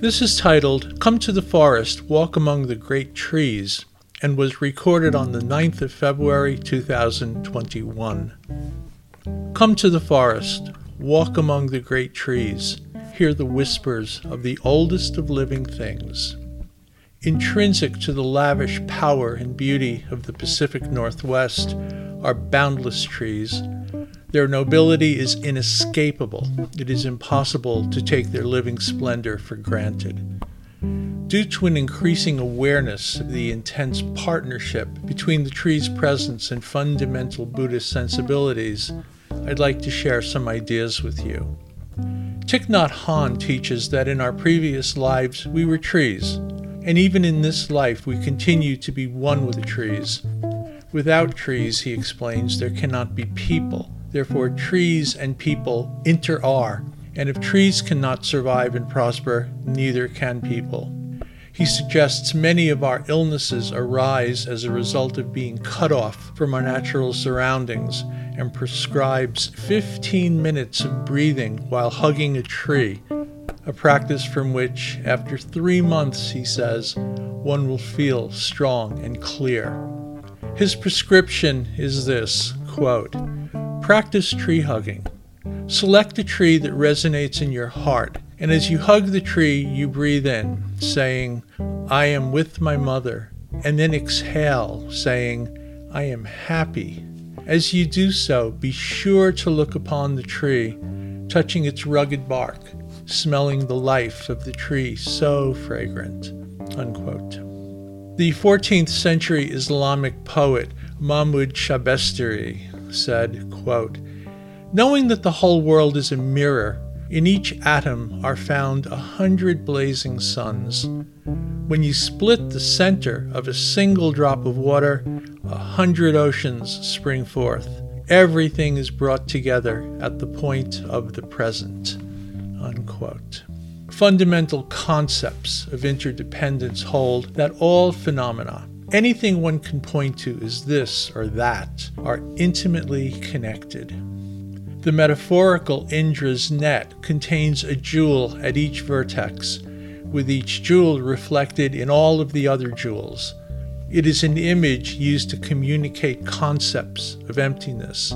This is titled Come to the Forest, Walk Among the Great Trees, and was recorded on the 9th of February 2021. Come to the forest, walk among the great trees, hear the whispers of the oldest of living things. Intrinsic to the lavish power and beauty of the Pacific Northwest are boundless trees. Their nobility is inescapable. It is impossible to take their living splendor for granted. Due to an increasing awareness of the intense partnership between the tree's presence and fundamental Buddhist sensibilities, I'd like to share some ideas with you. Thich Nhat Hanh teaches that in our previous lives we were trees, and even in this life, we continue to be one with the trees. Without trees, he explains, there cannot be people. Therefore, trees and people inter are, and if trees cannot survive and prosper, neither can people. He suggests many of our illnesses arise as a result of being cut off from our natural surroundings and prescribes 15 minutes of breathing while hugging a tree a practice from which, after three months, he says, one will feel strong and clear. His prescription is this quote, Practice tree hugging. Select a tree that resonates in your heart, and as you hug the tree, you breathe in, saying, I am with my mother, and then exhale, saying, I am happy. As you do so, be sure to look upon the tree, touching its rugged bark smelling the life of the tree so fragrant. Unquote. The 14th century Islamic poet Mahmud Shabestari said, quote, Knowing that the whole world is a mirror, in each atom are found a hundred blazing suns. When you split the center of a single drop of water, a hundred oceans spring forth. Everything is brought together at the point of the present. Unquote. Fundamental concepts of interdependence hold that all phenomena, anything one can point to as this or that, are intimately connected. The metaphorical Indra's net contains a jewel at each vertex, with each jewel reflected in all of the other jewels. It is an image used to communicate concepts of emptiness,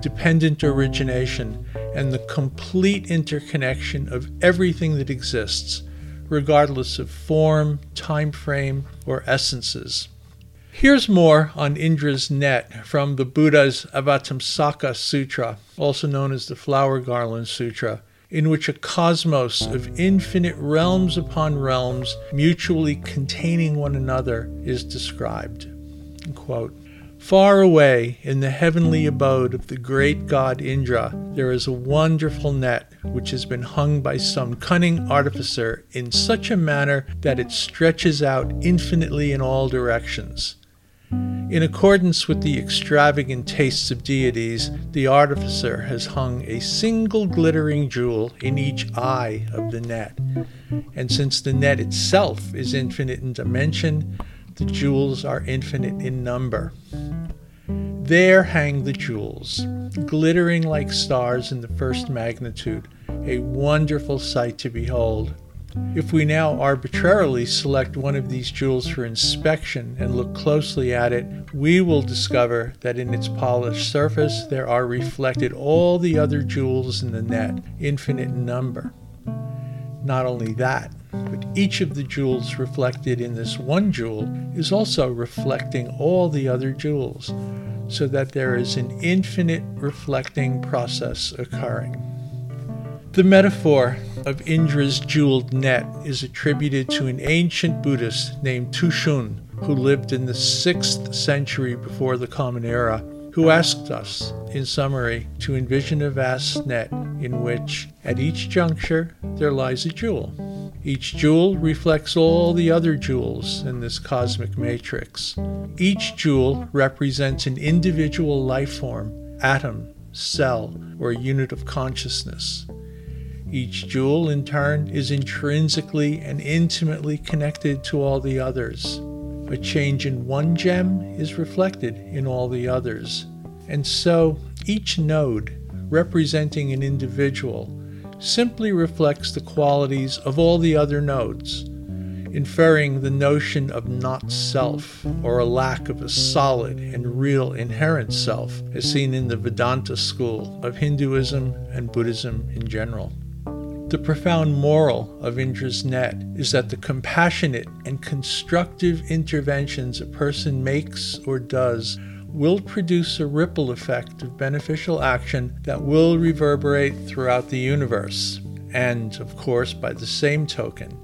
dependent origination, and the complete interconnection of everything that exists, regardless of form, time frame, or essences. Here's more on Indra's net from the Buddha's Avatamsaka Sutra, also known as the Flower Garland Sutra, in which a cosmos of infinite realms upon realms, mutually containing one another, is described. Quote, Far away in the heavenly abode of the great god Indra, there is a wonderful net which has been hung by some cunning artificer in such a manner that it stretches out infinitely in all directions. In accordance with the extravagant tastes of deities, the artificer has hung a single glittering jewel in each eye of the net. And since the net itself is infinite in dimension, the jewels are infinite in number. There hang the jewels, glittering like stars in the first magnitude, a wonderful sight to behold. If we now arbitrarily select one of these jewels for inspection and look closely at it, we will discover that in its polished surface there are reflected all the other jewels in the net, infinite in number. Not only that, but each of the jewels reflected in this one jewel is also reflecting all the other jewels, so that there is an infinite reflecting process occurring. The metaphor of Indra's jeweled net is attributed to an ancient Buddhist named Tushun, who lived in the 6th century before the Common Era, who asked us, in summary, to envision a vast net in which, at each juncture, there lies a jewel. Each jewel reflects all the other jewels in this cosmic matrix. Each jewel represents an individual life form, atom, cell, or unit of consciousness. Each jewel, in turn, is intrinsically and intimately connected to all the others. A change in one gem is reflected in all the others. And so, each node, representing an individual, simply reflects the qualities of all the other nodes inferring the notion of not self or a lack of a solid and real inherent self, as seen in the Vedanta school of Hinduism and Buddhism in general. The profound moral of Indra's net is that the compassionate and constructive interventions a person makes or does will produce a ripple effect of beneficial action that will reverberate throughout the universe. And, of course, by the same token,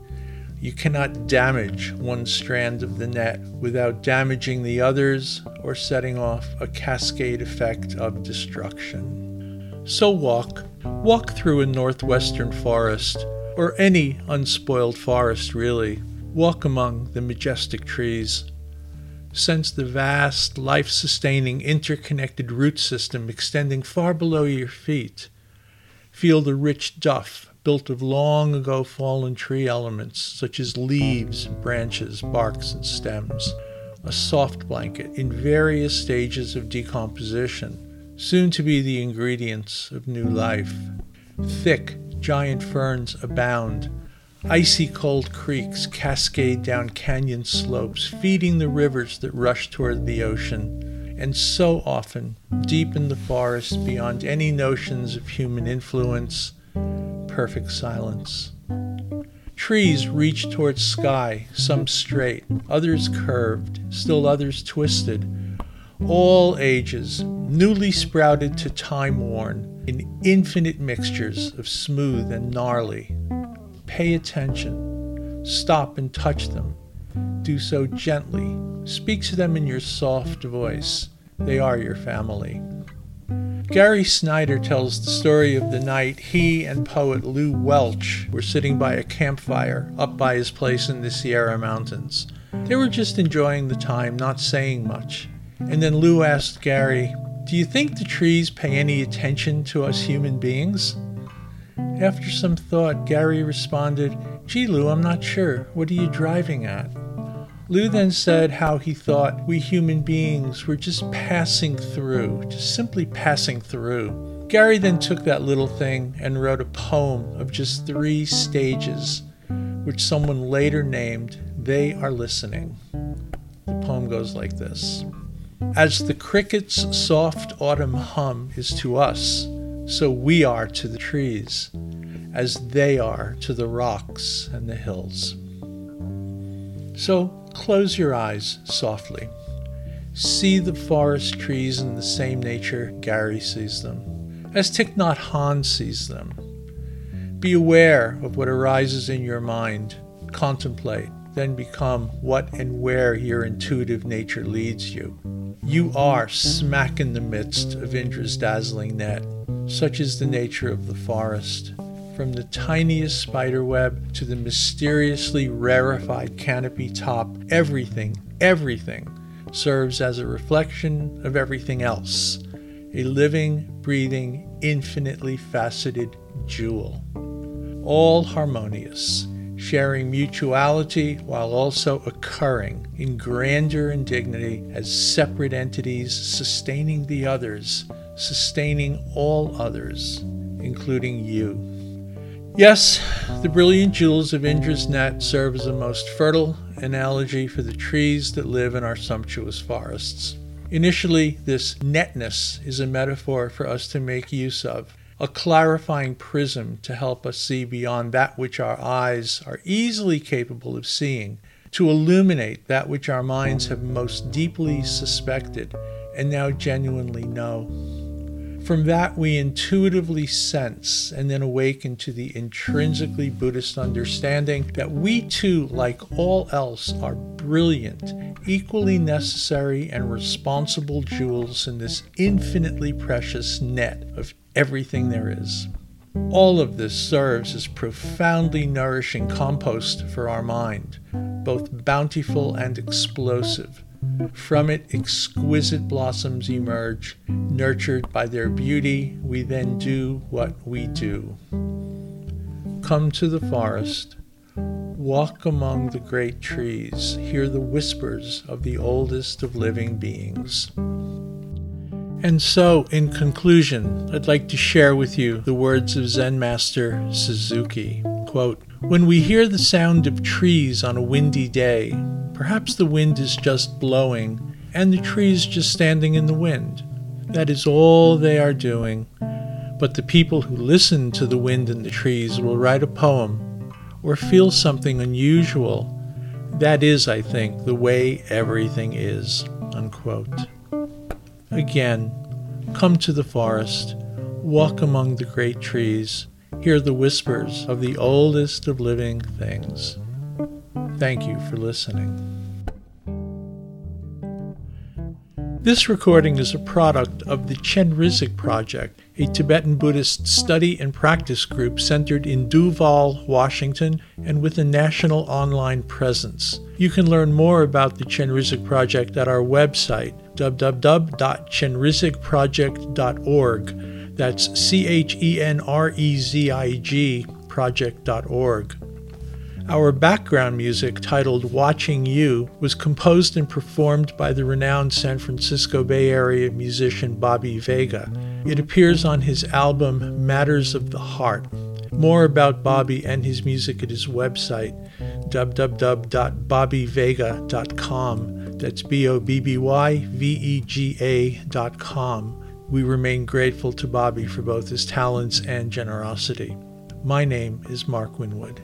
you cannot damage one strand of the net without damaging the others or setting off a cascade effect of destruction. So walk, walk through a northwestern forest, or any unspoiled forest really. Walk among the majestic trees. Sense the vast, life sustaining, interconnected root system extending far below your feet. Feel the rich duff built of long ago fallen tree elements such as leaves, branches, barks, and stems, a soft blanket in various stages of decomposition, soon to be the ingredients of new life. Thick, giant ferns abound. Icy cold creeks cascade down canyon slopes, feeding the rivers that rush toward the ocean. And so often, deep in the forest, beyond any notions of human influence, perfect silence. Trees reach towards sky, some straight, others curved, still others twisted. All ages, newly sprouted to time worn, in infinite mixtures of smooth and gnarly. Pay attention. Stop and touch them. Do so gently. Speak to them in your soft voice. They are your family. Gary Snyder tells the story of the night he and poet Lew Welch were sitting by a campfire up by his place in the Sierra Mountains. They were just enjoying the time, not saying much. And then Lew asked Gary, Do you think the trees pay any attention to us human beings? After some thought, Gary responded, Gee, Lew, I'm not sure. What are you driving at? Lew then said how he thought we human beings were just passing through, just simply passing through. Gary then took that little thing and wrote a poem of just three stages, which someone later named They Are Listening. The poem goes like this As the cricket's soft autumn hum is to us, so we are to the trees, as they are to the rocks and the hills. So Close your eyes softly. See the forest trees in the same nature Gary sees them, as Thich Nhat Hanh sees them. Be aware of what arises in your mind. Contemplate, then become what and where your intuitive nature leads you. You are smack in the midst of Indra's dazzling net. Such is the nature of the forest from the tiniest spider web to the mysteriously rarefied canopy top, everything, everything serves as a reflection of everything else. A living, breathing, infinitely faceted jewel. All harmonious, sharing mutuality while also occurring in grandeur and dignity as separate entities sustaining the others, sustaining all others, including you. Yes, the brilliant jewels of Indra's net serve as a most fertile analogy for the trees that live in our sumptuous forests. Initially, this netness is a metaphor for us to make use of, a clarifying prism to help us see beyond that which our eyes are easily capable of seeing, to illuminate that which our minds have most deeply suspected and now genuinely know. From that, we intuitively sense and then awaken to the intrinsically Buddhist understanding that we too, like all else, are brilliant, equally necessary, and responsible jewels in this infinitely precious net of everything there is. All of this serves as profoundly nourishing compost for our mind, both bountiful and explosive from it, exquisite blossoms emerge. Nurtured by their beauty, we then do what we do. Come to the forest, walk among the great trees, hear the whispers of the oldest of living beings. And so, in conclusion, I'd like to share with you the words of Zen Master Suzuki. Quote, when we hear the sound of trees on a windy day, perhaps the wind is just blowing and the trees just standing in the wind. That is all they are doing. But the people who listen to the wind and the trees will write a poem or feel something unusual. That is, I think, the way everything is. Unquote. Again, come to the forest, walk among the great trees, hear the whispers of the oldest of living things. Thank you for listening. This recording is a product of the Chenrezig Project, a Tibetan Buddhist study and practice group centered in Duvall, Washington, and with a national online presence. You can learn more about the Chenrezig Project at our website, www.chenrezigproject.org. That's C H E N R E Z I G project.org. Our background music, titled Watching You, was composed and performed by the renowned San Francisco Bay Area musician Bobby Vega. It appears on his album Matters of the Heart. More about Bobby and his music at his website, www.bobbyvega.com. That's B O B B Y V E G A.com. We remain grateful to Bobby for both his talents and generosity. My name is Mark Winwood.